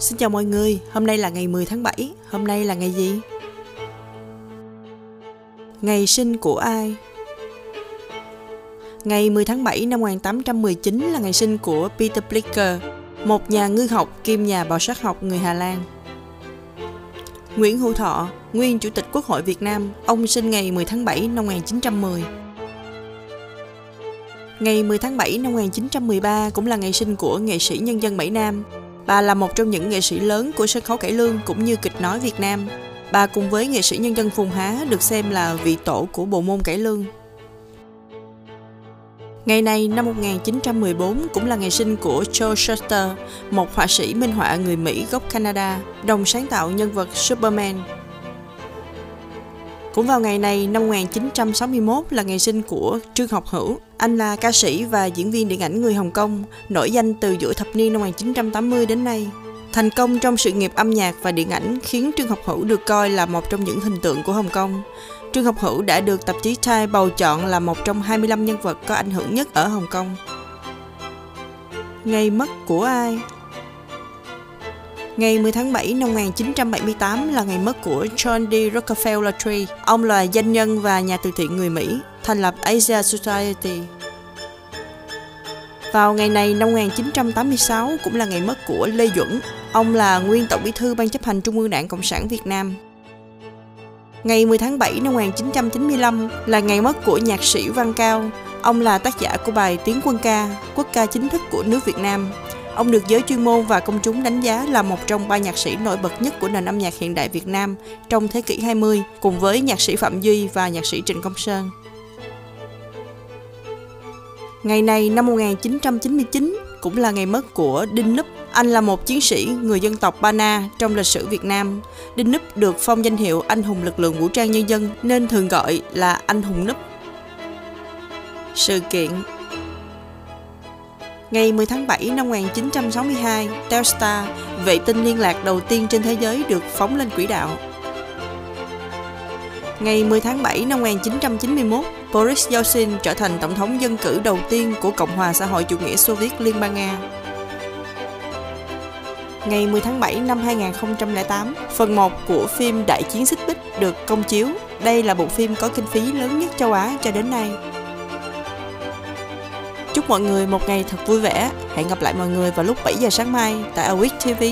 Xin chào mọi người, hôm nay là ngày 10 tháng 7, hôm nay là ngày gì? Ngày sinh của ai? Ngày 10 tháng 7 năm 1819 là ngày sinh của Peter Blicker, một nhà ngư học kiêm nhà bào sát học người Hà Lan. Nguyễn Hữu Thọ, nguyên Chủ tịch Quốc hội Việt Nam, ông sinh ngày 10 tháng 7 năm 1910. Ngày 10 tháng 7 năm 1913 cũng là ngày sinh của nghệ sĩ nhân dân Mỹ Nam. Bà là một trong những nghệ sĩ lớn của sân khấu cải lương cũng như kịch nói Việt Nam. Bà cùng với nghệ sĩ nhân dân Phùng Há được xem là vị tổ của bộ môn cải lương. Ngày này năm 1914 cũng là ngày sinh của Joe Shuster, một họa sĩ minh họa người Mỹ gốc Canada, đồng sáng tạo nhân vật Superman. Cũng vào ngày này năm 1961 là ngày sinh của Trương Học Hữu. Anh là ca sĩ và diễn viên điện ảnh người Hồng Kông, nổi danh từ giữa thập niên năm 1980 đến nay. Thành công trong sự nghiệp âm nhạc và điện ảnh khiến Trương Học Hữu được coi là một trong những hình tượng của Hồng Kông. Trương Học Hữu đã được tạp chí Time bầu chọn là một trong 25 nhân vật có ảnh hưởng nhất ở Hồng Kông. Ngày mất của ai? Ngày 10 tháng 7 năm 1978 là ngày mất của John D. Rockefeller Tree. Ông là doanh nhân và nhà từ thiện người Mỹ, thành lập Asia Society. Vào ngày này năm 1986 cũng là ngày mất của Lê Duẩn. Ông là nguyên tổng bí thư Ban chấp hành Trung ương Đảng Cộng sản Việt Nam. Ngày 10 tháng 7 năm 1995 là ngày mất của nhạc sĩ Văn Cao. Ông là tác giả của bài Tiếng quân ca, quốc ca chính thức của nước Việt Nam. Ông được giới chuyên môn và công chúng đánh giá là một trong ba nhạc sĩ nổi bật nhất của nền âm nhạc hiện đại Việt Nam trong thế kỷ 20, cùng với nhạc sĩ Phạm Duy và nhạc sĩ Trịnh Công Sơn. Ngày này năm 1999 cũng là ngày mất của Đinh Núp. Anh là một chiến sĩ người dân tộc Ba Na trong lịch sử Việt Nam. Đinh Núp được phong danh hiệu anh hùng lực lượng vũ trang nhân dân nên thường gọi là anh hùng Núp. Sự kiện Ngày 10 tháng 7 năm 1962, Telstar, vệ tinh liên lạc đầu tiên trên thế giới được phóng lên quỹ đạo. Ngày 10 tháng 7 năm 1991, Boris Yeltsin trở thành tổng thống dân cử đầu tiên của Cộng hòa xã hội chủ nghĩa Xô Viết Liên bang Nga. Ngày 10 tháng 7 năm 2008, phần 1 của phim Đại chiến xích bích được công chiếu. Đây là bộ phim có kinh phí lớn nhất châu Á cho đến nay. Mọi người một ngày thật vui vẻ. Hẹn gặp lại mọi người vào lúc 7 giờ sáng mai tại Awake TV.